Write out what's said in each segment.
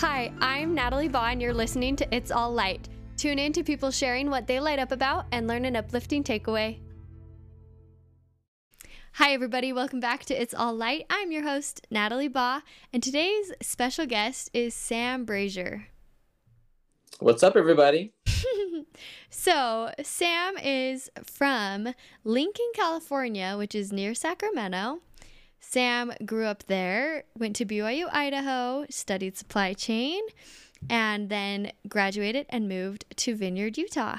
Hi, I'm Natalie Baugh, and you're listening to It's All Light. Tune in to people sharing what they light up about and learn an uplifting takeaway. Hi, everybody. Welcome back to It's All Light. I'm your host, Natalie Baugh, and today's special guest is Sam Brasher. What's up, everybody? so, Sam is from Lincoln, California, which is near Sacramento. Sam grew up there, went to BYU, Idaho, studied supply chain, and then graduated and moved to Vineyard, Utah.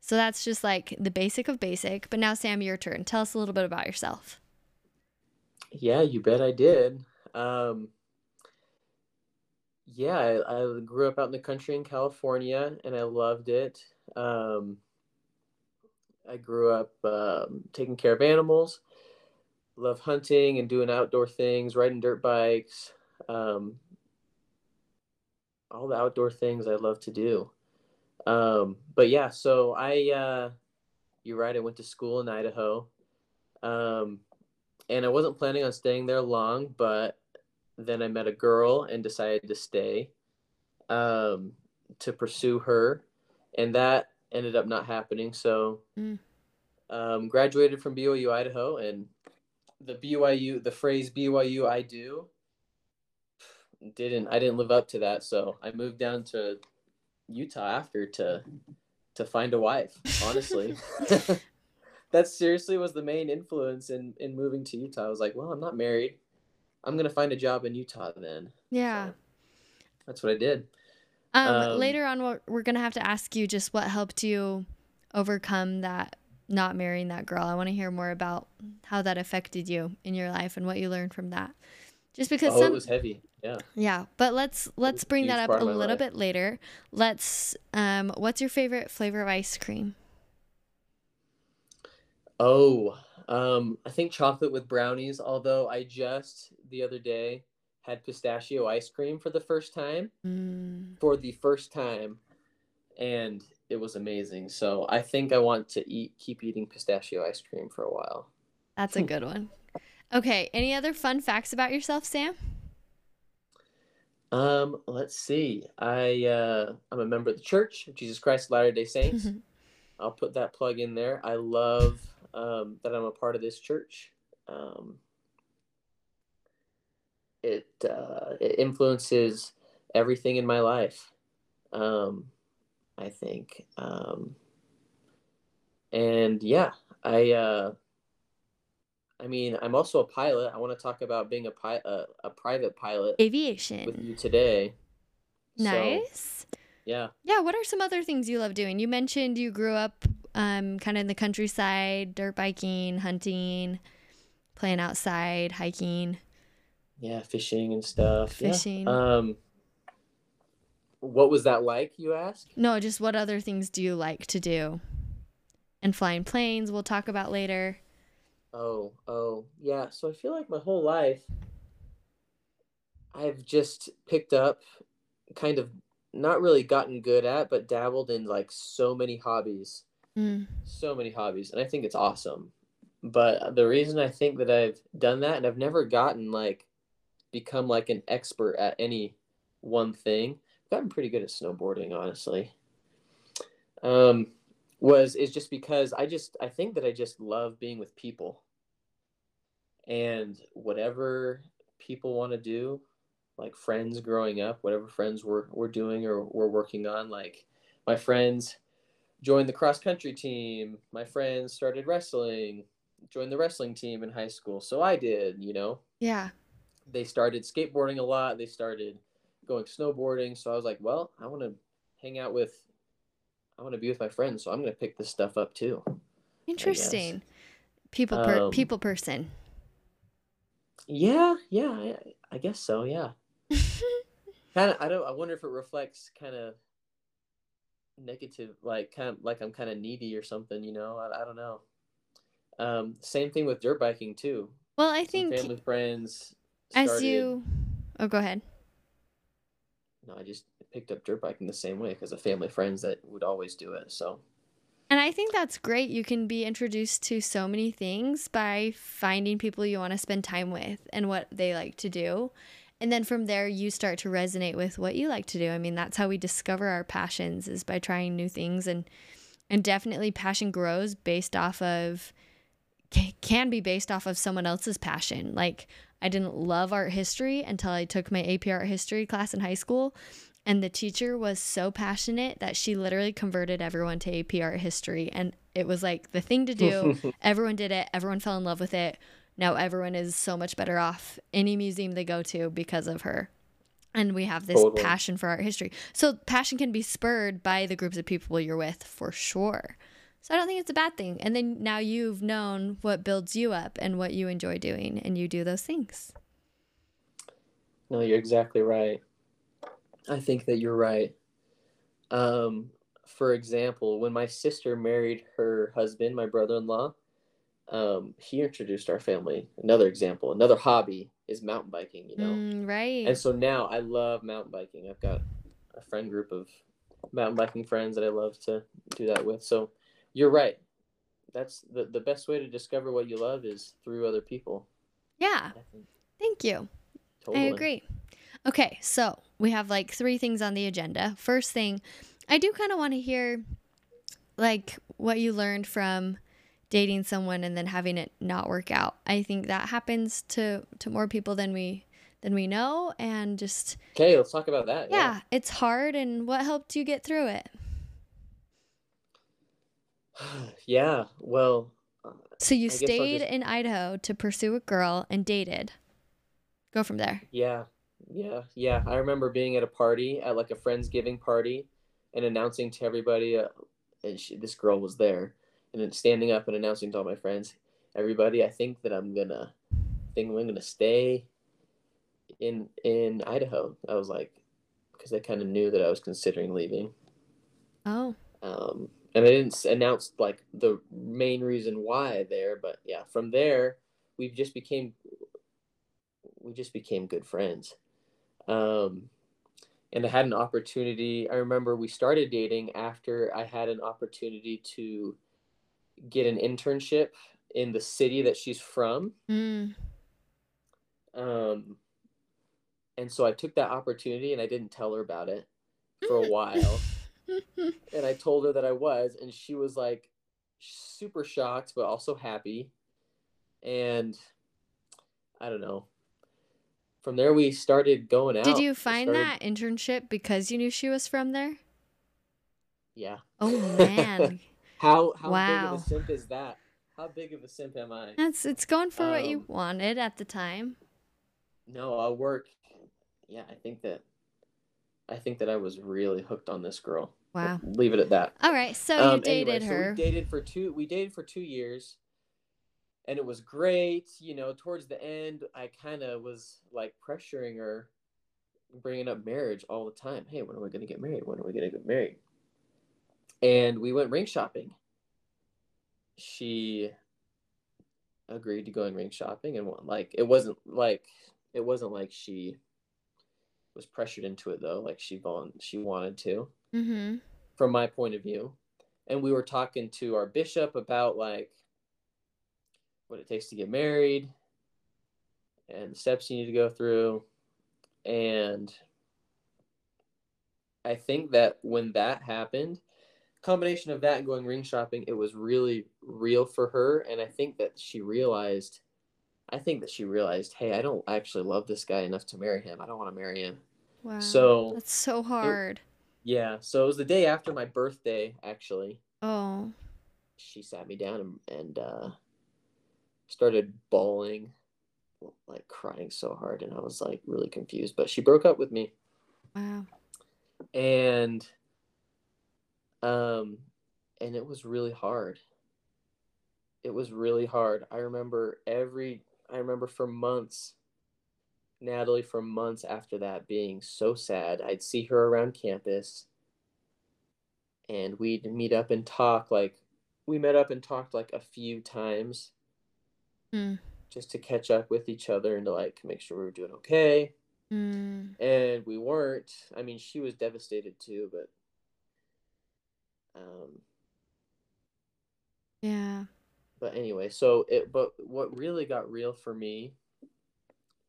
So that's just like the basic of basic. But now, Sam, your turn. Tell us a little bit about yourself. Yeah, you bet I did. Um, yeah, I, I, grew up out in the country in California and I loved it. Um, I grew up um, taking care of animals love hunting and doing outdoor things, riding dirt bikes, um, all the outdoor things I love to do. Um, but yeah, so I, uh, you're right. I went to school in Idaho, um, and I wasn't planning on staying there long, but then I met a girl and decided to stay um, to pursue her, and that ended up not happening. So, mm. um, graduated from BYU Idaho, and the BYU the phrase BYU I do didn't I didn't live up to that, so I moved down to Utah after to to find a wife. Honestly, that seriously was the main influence in in moving to Utah. I was like, well, I'm not married. I'm gonna find a job in Utah then. Yeah, so that's what I did. Um, um, later on, we're gonna have to ask you just what helped you overcome that not marrying that girl. I want to hear more about how that affected you in your life and what you learned from that. Just because oh, some, it was heavy. Yeah. Yeah, but let's let's bring that up a little life. bit later. Let's um what's your favorite flavor of ice cream? Oh, um I think chocolate with brownies, although I just the other day had pistachio ice cream for the first time. Mm. For the first time and it was amazing. So I think I want to eat keep eating pistachio ice cream for a while. That's a good one. Okay, any other fun facts about yourself, Sam? Um, let's see. I uh, I'm a member of the Church of Jesus Christ of Latter-day Saints. I'll put that plug in there. I love um, that I'm a part of this church. Um, it uh, it influences everything in my life. Um, I think. Um, and yeah, I uh, I mean, I'm also a pilot. I want to talk about being a pi- a, a private pilot aviation with you today. Nice. So, yeah. Yeah. What are some other things you love doing? You mentioned you grew up um, kind of in the countryside, dirt biking, hunting, playing outside, hiking. Yeah, fishing and stuff. Fishing. Yeah. Um, what was that like, you ask? No, just what other things do you like to do? And flying planes, we'll talk about later. Oh, oh, yeah. So I feel like my whole life I've just picked up kind of not really gotten good at, but dabbled in like so many hobbies. Mm. So many hobbies. And I think it's awesome. But the reason I think that I've done that and I've never gotten like become like an expert at any one thing gotten pretty good at snowboarding, honestly. Um, was is just because I just I think that I just love being with people, and whatever people want to do, like friends growing up, whatever friends were were doing or were working on, like my friends joined the cross country team. My friends started wrestling, joined the wrestling team in high school. So I did, you know. Yeah. They started skateboarding a lot. They started going snowboarding. So I was like, well, I want to hang out with, I want to be with my friends. So I'm going to pick this stuff up too. Interesting. People, per- um, people person. Yeah, yeah, I, I guess so. Yeah. kind of. I don't. I wonder if it reflects kind of negative, like kind of like I'm kind of needy or something. You know, I, I don't know. Um, same thing with dirt biking too. Well, I think Some family friends. Started, as you, oh, go ahead no, I just picked up dirt biking the same way because of family friends that would always do it. So. And I think that's great. You can be introduced to so many things by finding people you want to spend time with and what they like to do. and then from there you start to resonate with what you like to do i mean that's how we discover our passions is by trying new things and and definitely passion grows based off of can be based off of someone else's passion like i didn't love art history until i took my ap art history class in high school. And the teacher was so passionate that she literally converted everyone to ap art history. And it was like the thing to do. Everyone did it. Everyone fell in love with it. Now everyone is so much better off. Any museum they go to because of her. And we have this totally. passion for art history. So passion can be spurred by the groups of people you're with for sure so i don't think it's a bad thing and then now you've known what builds you up and what you enjoy doing and you do those things no you're exactly right i think that you're right um, for example when my sister married her husband my brother-in-law um, he introduced our family. Another example, another hobby is mountain biking, you know. Mm, right. And so now I love mountain biking. I've got a friend group of mountain biking friends that I love to do that with. So you're right. That's the, the best way to discover what you love is through other people. Yeah. Thank you. Totally. I agree. Okay, so we have like three things on the agenda. First thing, I do kind of want to hear like what you learned from dating someone and then having it not work out. I think that happens to to more people than we than we know and just Okay, let's talk about that. Yeah, yeah. it's hard and what helped you get through it? yeah, well, so you stayed just... in Idaho to pursue a girl and dated. Go from there. Yeah. Yeah, yeah. I remember being at a party at like a friendsgiving party and announcing to everybody uh, and she, this girl was there and then standing up and announcing to all my friends, everybody, I think that I'm gonna, I think I'm gonna stay in in Idaho. I was like, because I kind of knew that I was considering leaving. Oh. Um, and I didn't announce like the main reason why there, but yeah, from there we just became we just became good friends. Um, and I had an opportunity. I remember we started dating after I had an opportunity to get an internship in the city that she's from. Mm. Um, and so I took that opportunity and I didn't tell her about it for a while. and I told her that I was, and she was like super shocked, but also happy. And I don't know. From there, we started going out. Did you find started... that internship because you knew she was from there? Yeah. Oh man. How how wow. big of a simp is that? How big of a simp am I? That's it's going for um, what you um, wanted at the time. No, I'll work. Yeah, I think that I think that I was really hooked on this girl. Wow. Leave it at that. All right, so you um, dated anyway, her. So we dated for two. We dated for two years, and it was great. You know, towards the end, I kind of was like pressuring her, bringing up marriage all the time. Hey, when are we gonna get married? When are we gonna get married? and we went ring shopping. She agreed to go in ring shopping and like it wasn't like it wasn't like she was pressured into it though like she she wanted to mm-hmm. from my point of view and we were talking to our bishop about like what it takes to get married and the steps you need to go through and i think that when that happened combination of that and going ring shopping, it was really real for her. And I think that she realized, I think that she realized, hey, I don't actually love this guy enough to marry him. I don't want to marry him. Wow. So that's so hard. It, yeah. So it was the day after my birthday, actually. Oh. She sat me down and, and uh, started bawling, like crying so hard. And I was like really confused. But she broke up with me. Wow. And um, and it was really hard. It was really hard. I remember every, I remember for months, Natalie, for months after that being so sad. I'd see her around campus and we'd meet up and talk. Like, we met up and talked like a few times mm. just to catch up with each other and to like make sure we were doing okay. Mm. And we weren't. I mean, she was devastated too, but um, yeah. But anyway, so it, but what really got real for me,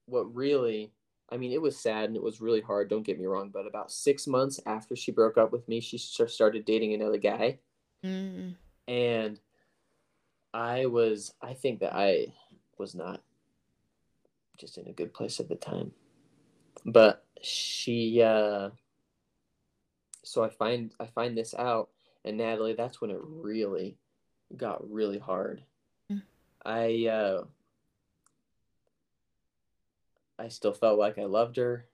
what really I mean, it was sad and it was really hard. Don't get me wrong, but about six months after she broke up with me, she started dating another guy, Mm. and I was. I think that I was not just in a good place at the time, but she. uh So I find I find this out, and Natalie, that's when it really got really hard. Mm. I uh I still felt like I loved her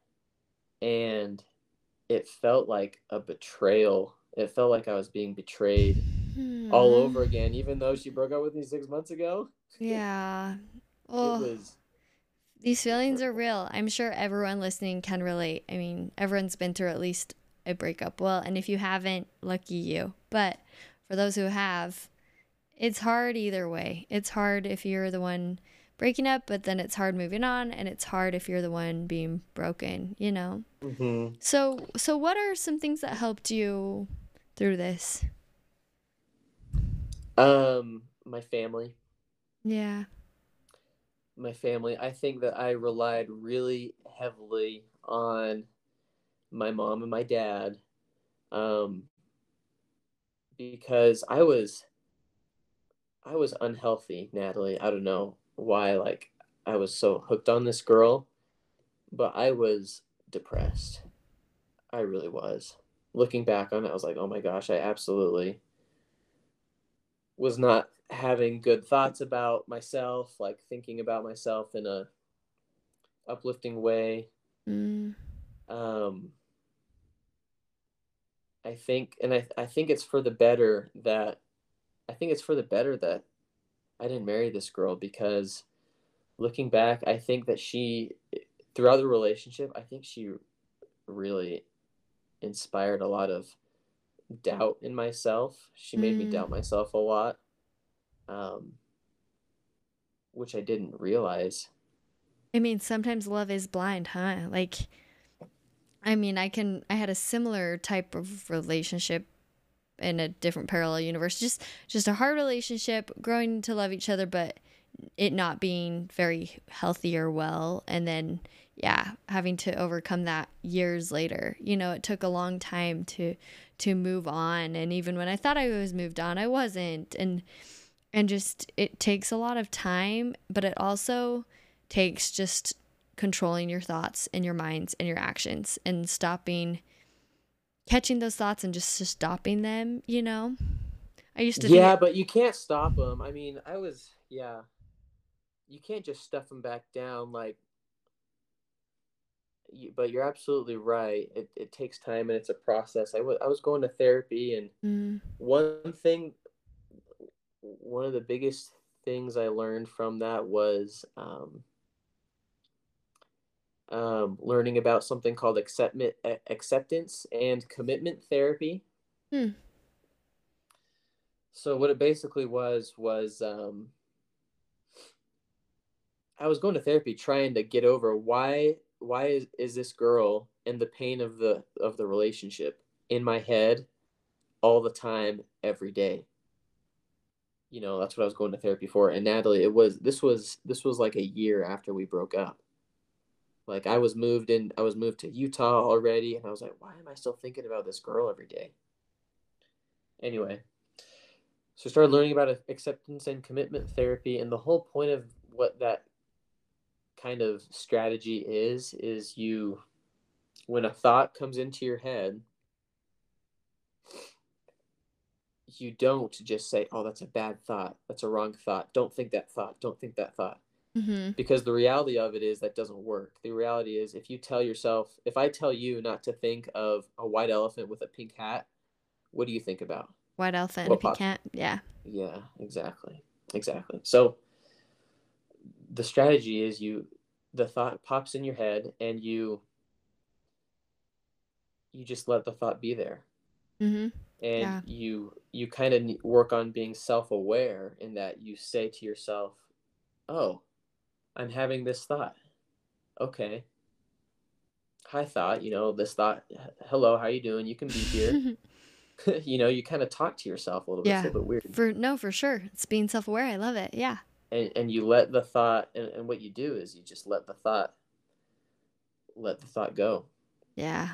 and it felt like a betrayal. It felt like I was being betrayed all Hmm. over again, even though she broke up with me six months ago. Yeah. It Oh, was these feelings are real. I'm sure everyone listening can relate. I mean, everyone's been through at least a breakup. Well, and if you haven't, lucky you. But for those who have, it's hard either way. It's hard if you're the one breaking up, but then it's hard moving on, and it's hard if you're the one being broken, you know? mhm. So, so what are some things that helped you through this? um my family. Yeah. My family. I think that I relied really heavily on my mom and my dad. Um because I was I was unhealthy, Natalie. I don't know why like I was so hooked on this girl, but I was depressed. I really was. Looking back on it, I was like, "Oh my gosh, I absolutely was not having good thoughts about myself, like thinking about myself in a uplifting way." Mm. Um I think and I I think it's for the better that I think it's for the better that I didn't marry this girl because looking back, I think that she, throughout the relationship, I think she really inspired a lot of doubt in myself. She made me Mm. doubt myself a lot, um, which I didn't realize. I mean, sometimes love is blind, huh? Like, I mean, I can, I had a similar type of relationship in a different parallel universe. Just, just a hard relationship, growing to love each other, but it not being very healthy or well. And then, yeah, having to overcome that years later. You know, it took a long time to, to move on. And even when I thought I was moved on, I wasn't. And, and just, it takes a lot of time, but it also, takes just controlling your thoughts and your minds and your actions and stopping catching those thoughts and just stopping them, you know? I used to Yeah, but you can't stop them. I mean, I was, yeah, you can't just stuff them back down like you, but you're absolutely right. It, it takes time and it's a process. I was going to therapy, and mm, one thing, one of the biggest things I learned from that was um, um, learning about something called acceptance, acceptance and commitment therapy. Hmm. So what it basically was was um, I was going to therapy trying to get over why why is, is this girl and the pain of the of the relationship in my head all the time every day you know that's what i was going to therapy for and natalie it was this was this was like a year after we broke up like i was moved in i was moved to utah already and i was like why am i still thinking about this girl every day? Anyway so I started learning about acceptance and commitment therapy and the whole point of what that kind of strategy is is you when a thought comes into your head you don't just say oh that's a bad thought. That's a wrong thought. Don't think that thought. Don't think that thought hmm because the reality of it is that doesn't work the reality is if you tell yourself if i tell you not to think of a white elephant with a pink hat what do you think about White elephant What and a pink cat. Yeah. yeah exactly exactly so the strategy is you the thought pops in your head and you you just let the thought be there hmm and Yeah. you you kind of work on being self-aware in that you say to yourself oh i'm having this thought okay hi thought you know this thought hello how you doing you can be here you know you kind of talk to yourself a little bit it's a little bit weird for no, for sure. It's being self aware. I love it. Yeah. and, and you let the thought and, and what you do is you just let the thought let the thought go. Yeah.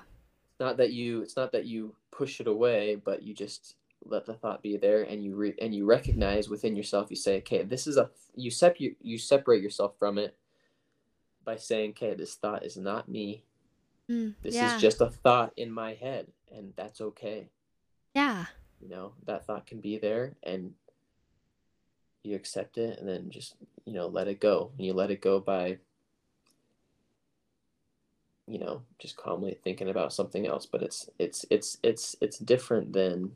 It's not that you it's not that you push it away, but you just let the thought be there and you re- and you recognize within yourself you say okay this is a you sep you, you separate yourself from it by saying okay this thought is not me Mm, this yeah. is just a thought in my head and that's okay yeah. you know that thought can be there and you accept it and then just you know let it go and you let it go by you know just calmly thinking about something else but it's it's it's it's it's different than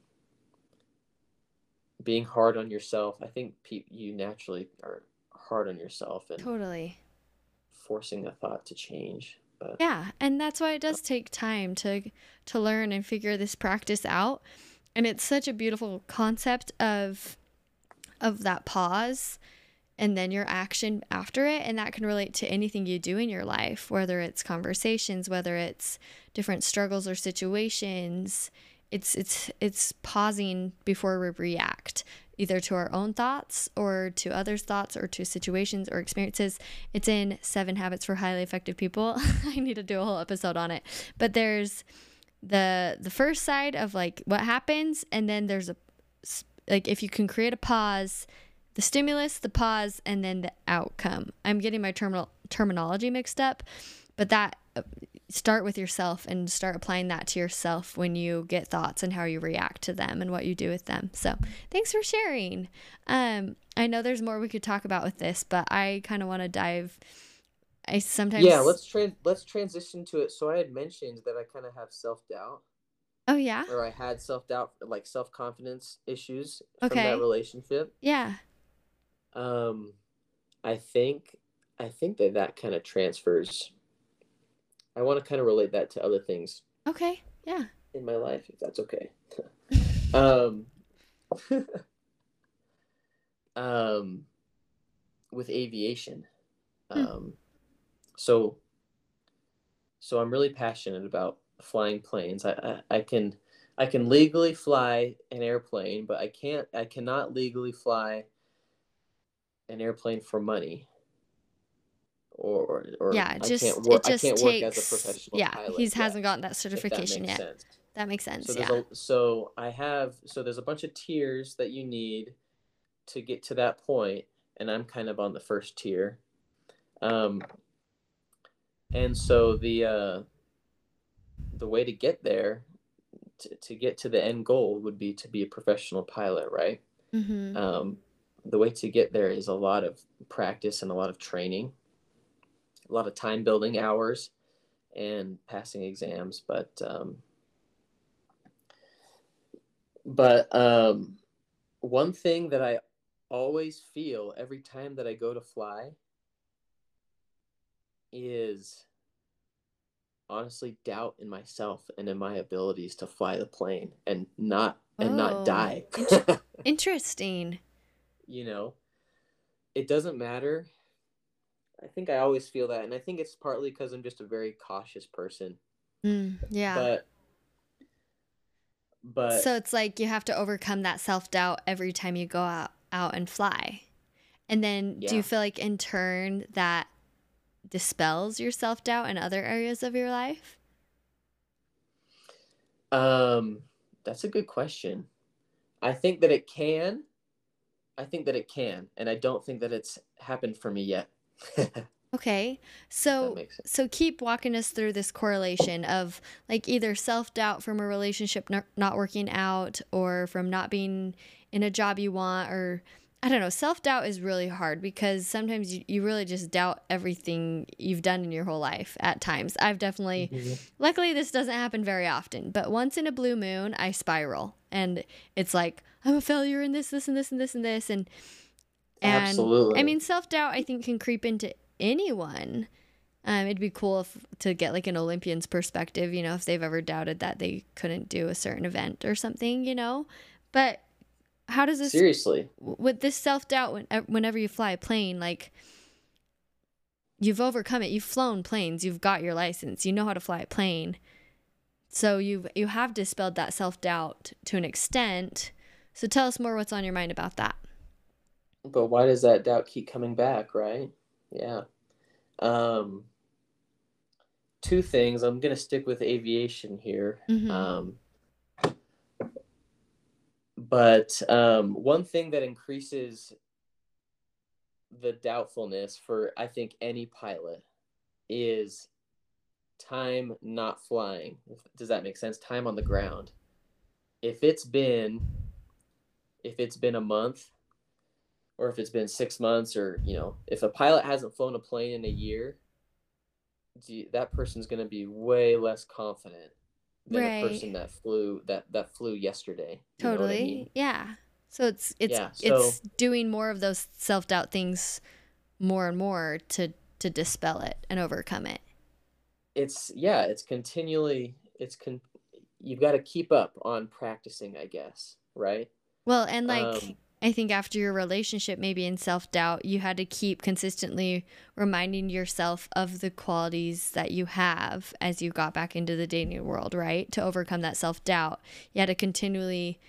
being hard on yourself i think pe- you naturally are hard on yourself and Totally. forcing a thought to change but Yeah, and that's why it does take time to to learn and figure this practice out. And it's such a beautiful concept of of that pause and then your action after it and that can relate to anything you do in your life, whether it's conversations, whether it's different struggles or situations. It's it's it's pausing before we react either to our own thoughts or to others' thoughts or to situations or experiences. It's in Seven Habits for Highly Effective People. I need to do a whole episode on it. But there's the the first side of like what happens and then there's a like if you can create a pause, the stimulus, the pause and then the outcome. I'm getting my terminal terminology mixed up, but that start with yourself and start applying that to yourself when you get thoughts and how you react to them and what you do with them. So, thanks for sharing. Um, I know there's more we could talk about with this, but I kind of want to dive. I sometimes yeah let's tran let's transition to it so i had mentioned that i kind of have self-doubt Oh yeah, or i had self-doubt like self-confidence issues from that relationship yeah. Um, I think I think that that kind of transfers. I want to kind of relate that to other things Okay, yeah. in my life, if that's okay. um, um, with aviation, Hmm. um, so so I'm really passionate about flying planes. I, I I can I can legally fly an airplane, but I can't I cannot legally fly an airplane for money. Or, or yeah, I just can't work. it just I can't takes. work as a professional yeah, he hasn't gotten that if that certification makes yet. sense. That makes sense. So yeah. a so I have so there's a bunch of tiers that you need to get to that point, and I'm kind of on the first tier. Um, and so the uh, the way to get there, to, to get to the end goal, would be to be a professional pilot, right? mm-hmm. Um, the way to get there is a lot of practice and a lot of training, a lot of time building hours, and passing exams. But um, but um, one thing that I always feel every time that I go to fly is honestly doubt in myself and in my abilities to fly the plane and not and Oh, not die. Interesting. you know it doesn't matter i think i always feel that and i think it's partly because i'm just a very cautious person Mm, yeah. but but so it's like you have to overcome that self doubt every time you go out out and fly. And then do you feel like in turn that dispels your self doubt in other areas of your life? um that's a good question i think that it can i think that it can and i don't think that it's happened for me yet Okay. So so keep walking us through this correlation of like either self-doubt from a relationship not, not working out or from not being in a job you want or I don't know, self-doubt is really hard because sometimes you, you really just doubt everything you've done in your whole life at times. I've definitely Mhm. luckily this doesn't happen very often, but once in a blue moon I spiral and it's like I'm a failure in this this and this and this and this and and absolutely I mean, self doubt, I think, can creep into anyone. Um, it'd be cool if, to get like an Olympian's perspective, you know, if they've ever doubted that they couldn't do a certain event or something, you know. But how does this, seriously with this self doubt, when, whenever you fly a plane, like you've overcome it, you've flown planes, you've got your license, you know how to fly a plane. So you've you have dispelled that self doubt to an extent. So tell us more what's on your mind about that. But why does that doubt keep coming back right yeah um two things. I'm gonna stick with aviation here. Mhm. Um, but um, one thing that increases the doubtfulness for I think any pilot is time not flying. Does that make sense? Time on the ground. If it's been if it's been a month or if it's been 6 months or, you know, if a pilot hasn't flown a plane in a year, that person's going to be way less confident than Right. a person that flew that that flew yesterday. Know I Totally. mean? Yeah. So it's it's Yeah, it's doing more of those self-doubt things more and more to to dispel it and overcome it. It's yeah, it's continually it's con you've got to keep up on practicing, I guess, right? Well, and like Um, I think after your relationship, maybe in self doubt, you had to keep consistently reminding yourself of the qualities that you have as you got back into the dating world, right? To overcome that self doubt. You had to continually,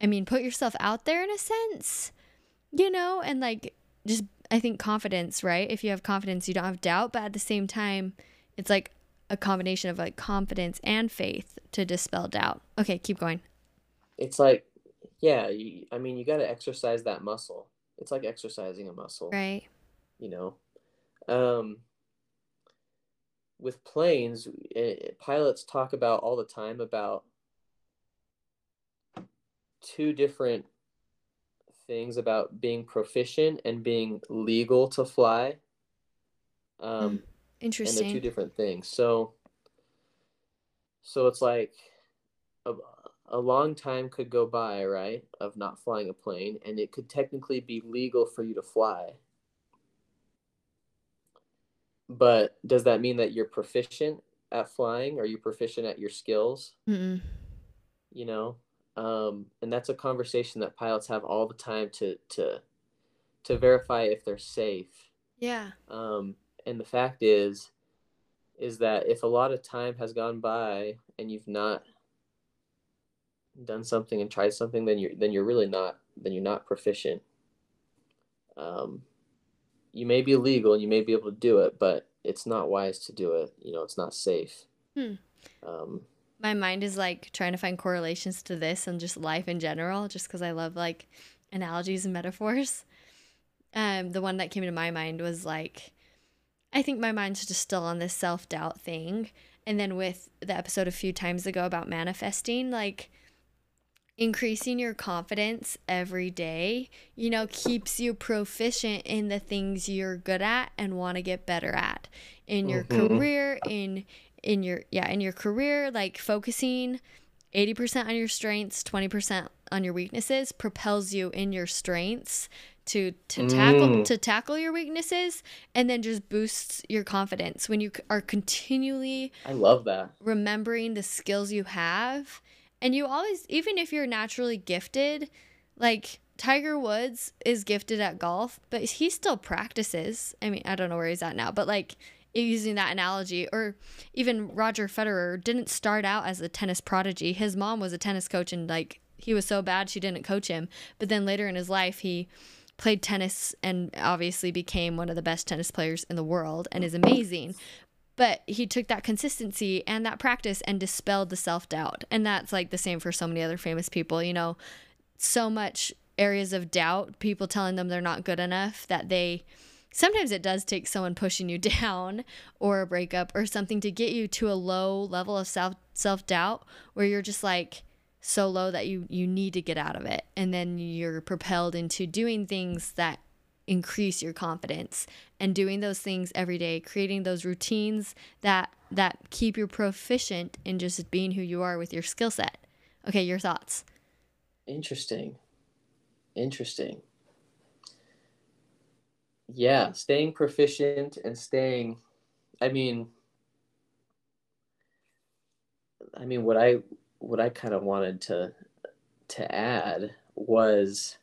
I mean, put yourself out there in a sense, you know, and like just, I think confidence, right? If you have confidence, you don't have doubt, but at the same time, it's like a combination of like confidence and faith to dispel doubt. Okay, keep going. it's like yeah, you, I mean, you got to exercise that muscle. It's like exercising a muscle, Right. you know. Um, with planes, eh, pilots talk about all the time about two different things about being proficient and being legal to fly. Um, interesting and they're two different things. So, so it's like a, a long time could go by, right, of not flying a plane, and it could technically be legal for you to fly. But does that mean that you're proficient at flying? Are you proficient at your skills? Mm-mm. You know, um, and that's a conversation that pilots have all the time to to to verify if they're safe. Yeah. Um, and the fact is, is that if a lot of time has gone by and you've not done something and tried something, then you're then you're really not then you're not proficient. Um, you may be legal and you may be able to do it, but it's not wise to do it. You know, it's not safe. Hmm. Um, My mind is like trying to find correlations to this and just life in general, just because I love like analogies and metaphors. Um, the one that came to my mind was like, I think my mind's just still on this self doubt thing. And then with the episode a few times ago about manifesting, like increasing your confidence every day, you know, keeps you proficient in the things you're good at and want to get better at in your Mhm. career, in in your yeah, in your career, like focusing 80% on your strengths, 20% on your weaknesses propels you in your strengths to to tackle Mm. to tackle your weaknesses and then just boosts your confidence when you are continually I love that. remembering the skills you have. And you always, even if you're naturally gifted, like Tiger Woods is gifted at golf, but he still practices. I mean, I don't know where he's at now, but like using that analogy, or even Roger Federer didn't start out as a tennis prodigy. His mom was a tennis coach, and like he was so bad she didn't coach him. But then later in his life, he played tennis and obviously became one of the best tennis players in the world and is amazing but he took that consistency and that practice and dispelled the self-doubt. And that's like the same for so many other famous people you know? So much areas of doubt people telling them they're not good enough that they sometimes it does take someone pushing you down or a breakup or something to get you to a low level of self self-doubt where you're just like so low that you you need to get out of it. And then you're propelled into doing things that increase your confidence and doing those things every day creating those routines that that keep you proficient in just being who you are with your skill set okay your thoughts Interesting. Interesting. Yeah, staying proficient and staying I mean I mean what I what I kind of wanted to to add was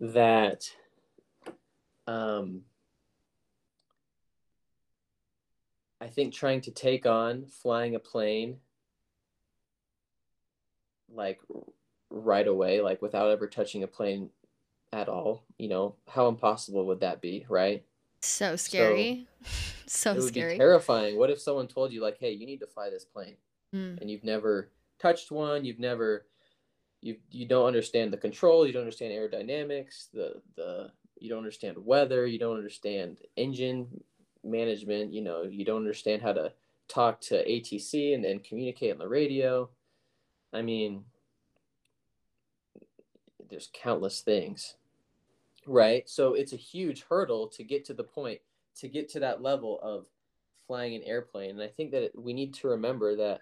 that um I think trying to take on flying a plane like right away, like without ever touching a plane at all, you know, how impossible would that be, right? So scary. So, it would scary. be terrifying. What if someone told you like, "Hey, you need to fly this plane," Mm. and you've never touched one, you've never, you you don't understand the control, you don't understand aerodynamics, the the you don't understand weather, you don't understand engine management, you know, you don't understand how to talk to ATC and then communicate on the radio. I mean, there's countless things, right? So it's a huge hurdle to get to the point, to get to that level of flying an airplane. And I think that we need to remember that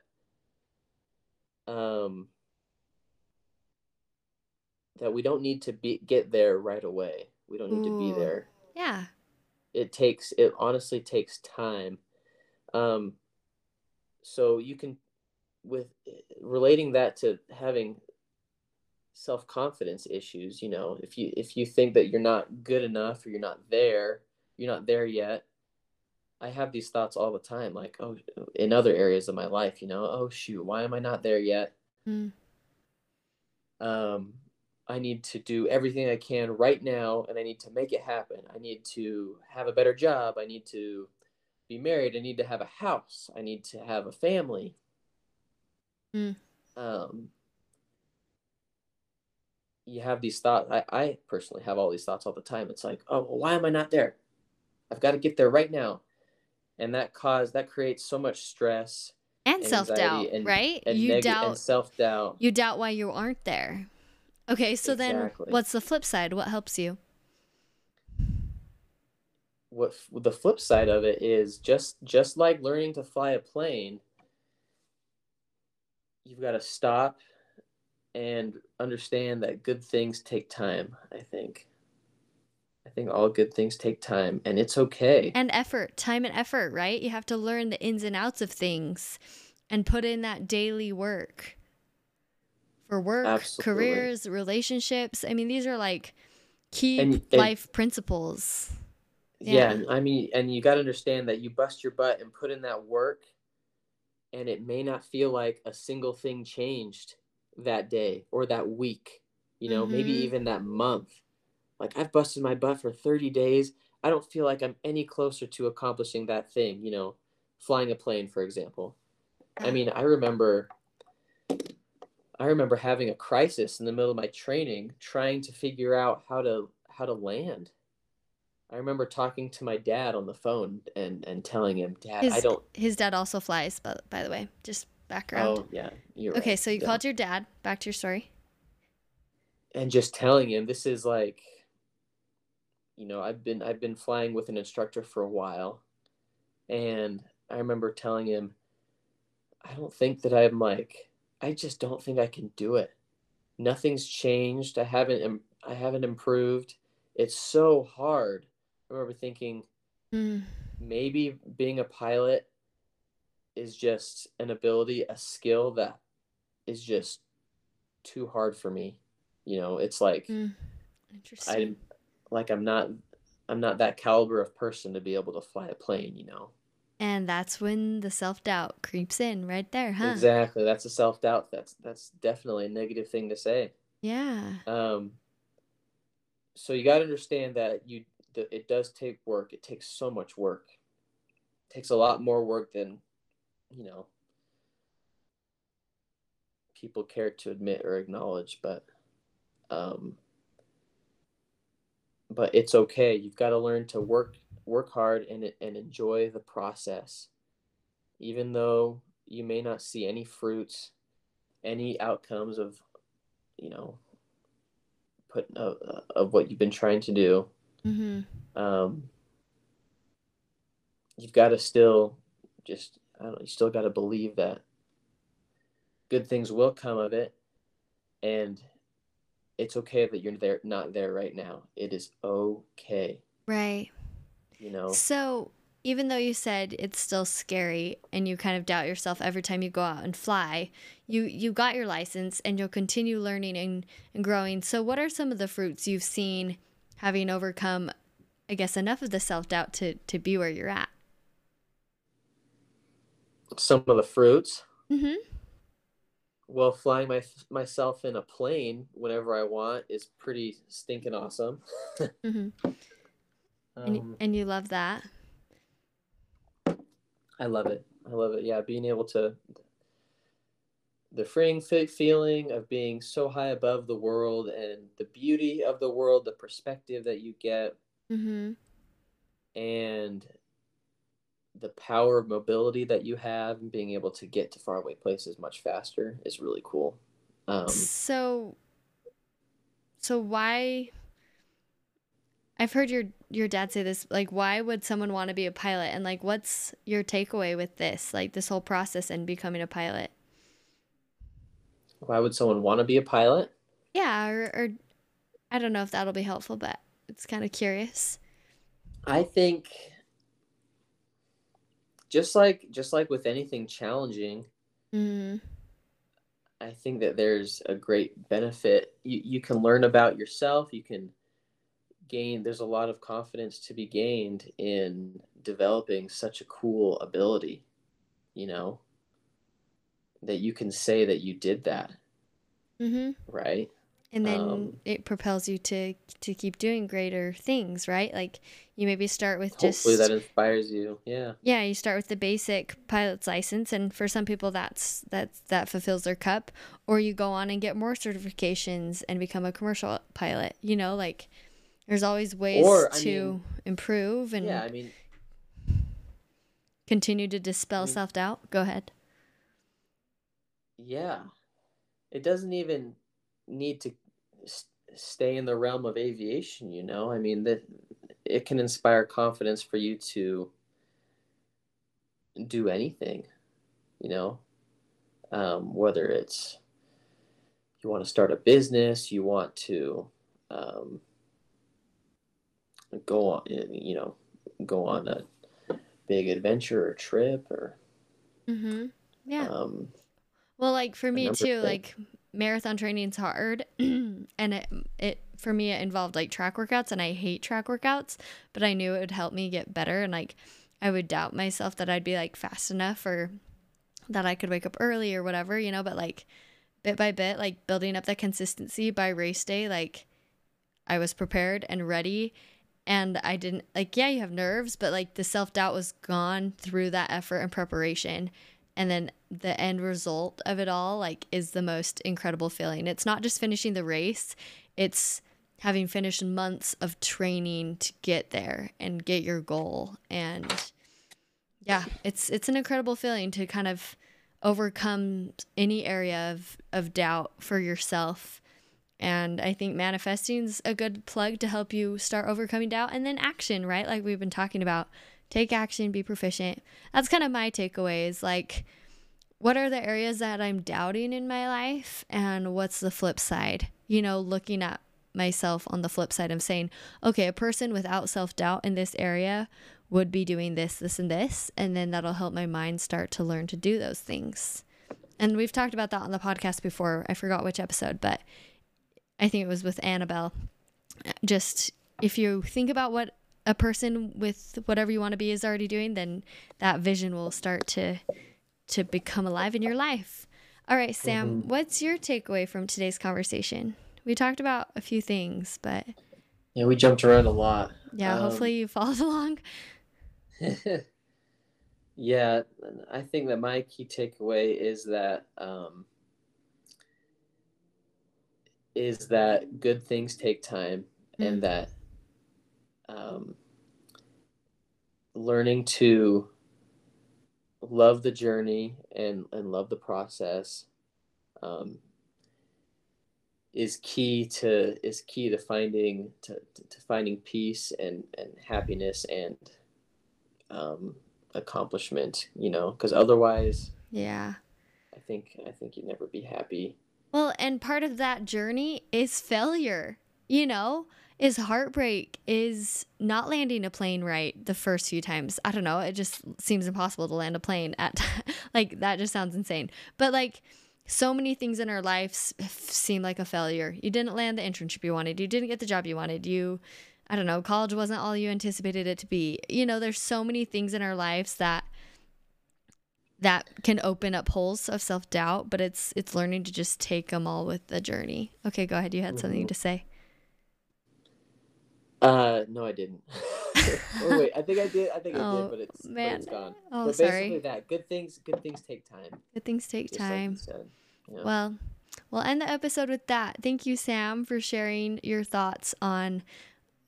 um, that we don't need to be get there right away. We don't need to be there. Yeah. It takes it honestly takes time. Um, so you can with relating that to having self-confidence issues, you know, if you if you think that you're not good enough or you're not there, you're not there yet. I have these thoughts all the time like, oh, in other areas of my life, you know, oh shoot, why am I not there yet? Mm. um, I need to do everything I can right now and I need to make it happen. I need to have a better job. I need to be married. I need to have a house. I need to have a family. Mm. Um, you have these thoughts. I, I personally have all these thoughts all the time. It's like, oh, well, why am I not there? I've got to get there right now. And that cause that creates so much stress And self doubt, right? and, you neg- doubt self-doubt. you doubt why you aren't there. Okay, so then what's the flip side? What helps you? what f- the flip side of it is just just like learning to fly a plane you've got to stop and understand that good things take time i think i think all good things take time and it's okay And effort, time and effort, right? You have to learn the ins and outs of things and put in that daily work for work, Absolutely. careers, relationships. I mean, these are like key And- and- life principles. yeah, Yeah. i mean and you got to understand that you bust your butt and put in that work and it may not feel like a single thing changed that day or that week you know maybe Mhm. even that month like i've busted my butt for 30 days i don't feel like i'm any closer to accomplishing that thing you know flying a plane for example i mean i remember i remember having a crisis in the middle of my training trying to figure out how to how to land i remember talking to my dad on the phone and and telling him dad i His, don't his dad also flies, by, by the way, just background. oh yeah you're okay, right, so you yeah. called your dad. Back to your story. and just telling him this is like you know i've been i've been flying with an instructor for a while and i remember telling him i don't think that i'm like i just don't think i can do it nothing's changed i haven't im- i haven't improved it's so hard i remember thinking Mm, maybe being a pilot is just an ability a skill that is just too hard for me you know it's like mm. Interesting. I'm like I'm not I'm not that caliber of person to be able to fly a plane, you know. And that's when the self doubt creeps in right there, huh? Exactly. That's a self doubt. That's that's definitely a negative thing to say. Yeah. Um so you got to understand that you it does take work. It takes so much work. It takes a lot more work than you know people care to admit or acknowledge, but um but it's okay. You've got to learn to work work hard and and enjoy the process. Even though you may not see any fruits, any outcomes of you know put uh, of what you've been trying to do Mm-hmm. um, you've got to still just I don't know, you still got to believe that good things will come of it and it's okay that you're there not there right now it is okay Right. you know So, even though you said it's still scary and you kind of doubt yourself every time you go out and fly, you you got your license and you'll continue learning and, and growing. So, what are some of the fruits you've seen having overcome, I guess, enough of the self doubt to to be where you're at? some of the fruits Mm-hmm. Well flying my myself in a plane whenever i want is pretty stinking awesome Mm-hmm. and, Um, and you love that. I love it. I love it. Yeah, being able to the freeing feeling of being so high above the world and the beauty of the world, the perspective that you get, Mm-hmm. and the power of mobility that you have and being able to get to faraway places much faster is really cool. Um, So, so why? I've heard your your dad say this. Like, why would someone want to be a pilot? And like, what's your takeaway with this? Like this whole process and becoming a pilot? why would someone want to be a pilot? Yeah, or, or I don't know if that'll be helpful, but it's kind of curious. I think just like just like with anything challenging, Mm-hmm. I think that there's a great benefit. You you can learn about yourself. You can gain. There's a lot of confidence to be gained in developing such a cool ability. You know that you can say that you did that, Mm-hmm. right? And then Um, it propels you to to keep doing greater things, right? Like you maybe start with Hopefully just hopefully that inspires you. Yeah. yeah, you start with the basic pilot's license, and for some people that's that's that fulfills their cup. Or you go on and get more certifications and become a commercial pilot. You know, like there's always ways Or, to mean- improve and Yeah. I mean, continue to dispel mean- self doubt. Go ahead. yeah. It doesn't even need to s- stay in the realm of aviation, you know? I mean, that it can inspire confidence for you to do anything, you know? Um, whether it's you want to start a business, you want to um, go on, you know, go on a big adventure or trip or Mm-hmm. Yeah. um, Well, like for me too, things. like marathon training's hard, and it it for me it involved like track workouts, and I hate track workouts, but I knew it would help me get better, and like I would doubt myself that I'd be like fast enough or that I could wake up early or whatever, you know. But like bit by bit, like building up that consistency by race day, like I was prepared and ready. And I didn't like, yeah, you have nerves, but like the self doubt was gone through that effort and preparation and then the end result of it all like is the most incredible feeling. It's not just finishing the race it's having finished months of training to get there and get your goal. And yeah it's it's an incredible feeling to kind of overcome any area of of doubt for yourself. And i think manifesting's a good plug to help you start overcoming doubt and then action right? Like we've been talking about take action be proficient. That's kind of my takeaways. like what are the areas that i'm doubting in my life and what's the flip side? You know looking at myself on the flip side I'm saying okay a person without self-doubt in this area would be doing this this and this and then that'll help my mind start to learn to do those things. And we've talked about that on the podcast before. I forgot which episode but i think it was with annabelle. Just if you think about what a person with whatever you want to be is already doing, then that vision will start to to become alive in your life. All right, Sam, Mhm. what's your takeaway from today's conversation? We talked about a few things, but yeah, we jumped around a lot. yeah, Um, hopefully you followed along. yeah, I think that my key takeaway is that um, is that good things take time, Mm. and that um, learning to love the journey and and love the process um, is key to is key to finding to, to finding peace and and happiness and um, accomplishment you know because otherwise Yeah. i think i think you'd never be happy Well, and part of that journey is failure, you know, is heartbreak, is not landing a plane right the first few times. I don't know. It just seems impossible to land a plane at, like, that just sounds insane. But, like, so many things in our lives seem like a failure. You didn't land the internship you wanted. You didn't get the job you wanted. You, I don't know, college wasn't all you anticipated it to be. You know, there's so many things in our lives that that can open up holes of self-doubt but it's it's learning to just take them all with the journey okay go ahead you had something Mhm. to say uh no i didn't oh wait, I think I did. I think I Oh, did, but it's man. But it's gone. Oh, but basically sorry. that good things good things take time. Good things take Just like time. said. Yeah. Well, we'll end the episode with that. Thank you, Sam, for sharing your thoughts on,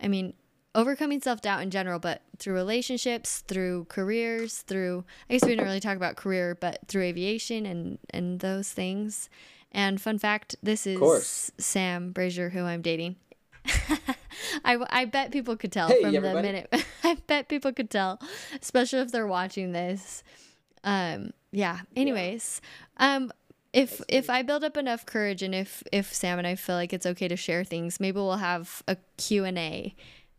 I mean, overcoming self doubt in general, but through relationships, through careers, through, I guess we didn't really talk about career, but through aviation and, and those things. And fun fact this is. Sam Brasher, who I'm dating. I, I bet people could tell Hey, from the minute. I bet people could tell, especially if they're watching this. Um, yeah. Anyways, um, if if I build up enough courage and if if Sam and I feel like it's okay to share things, maybe we'll have a Q and A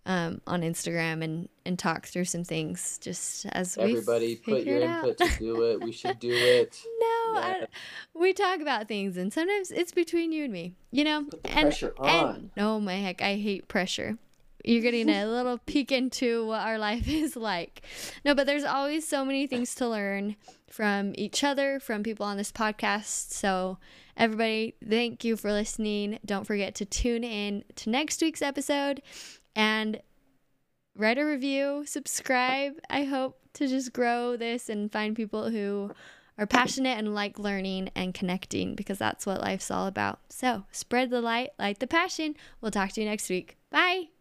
um, on Instagram and and talk through some things just as we Everybody put your input to do it. We should do it. No, Yeah. we talk about things, and sometimes it's between you and me. You know, Put the and pressure and oh my heck, I hate pressure. You're getting a little peek into what our life is like. No, but there's always so many things to learn from each other, from people on this podcast. So, everybody, thank you for listening. Don't forget to tune in to next week's episode and write a review, subscribe. I hope to just grow this and find people who are passionate and like learning and connecting because that's what life's all about. So, spread the light, light the passion. We'll talk to you next week. Bye.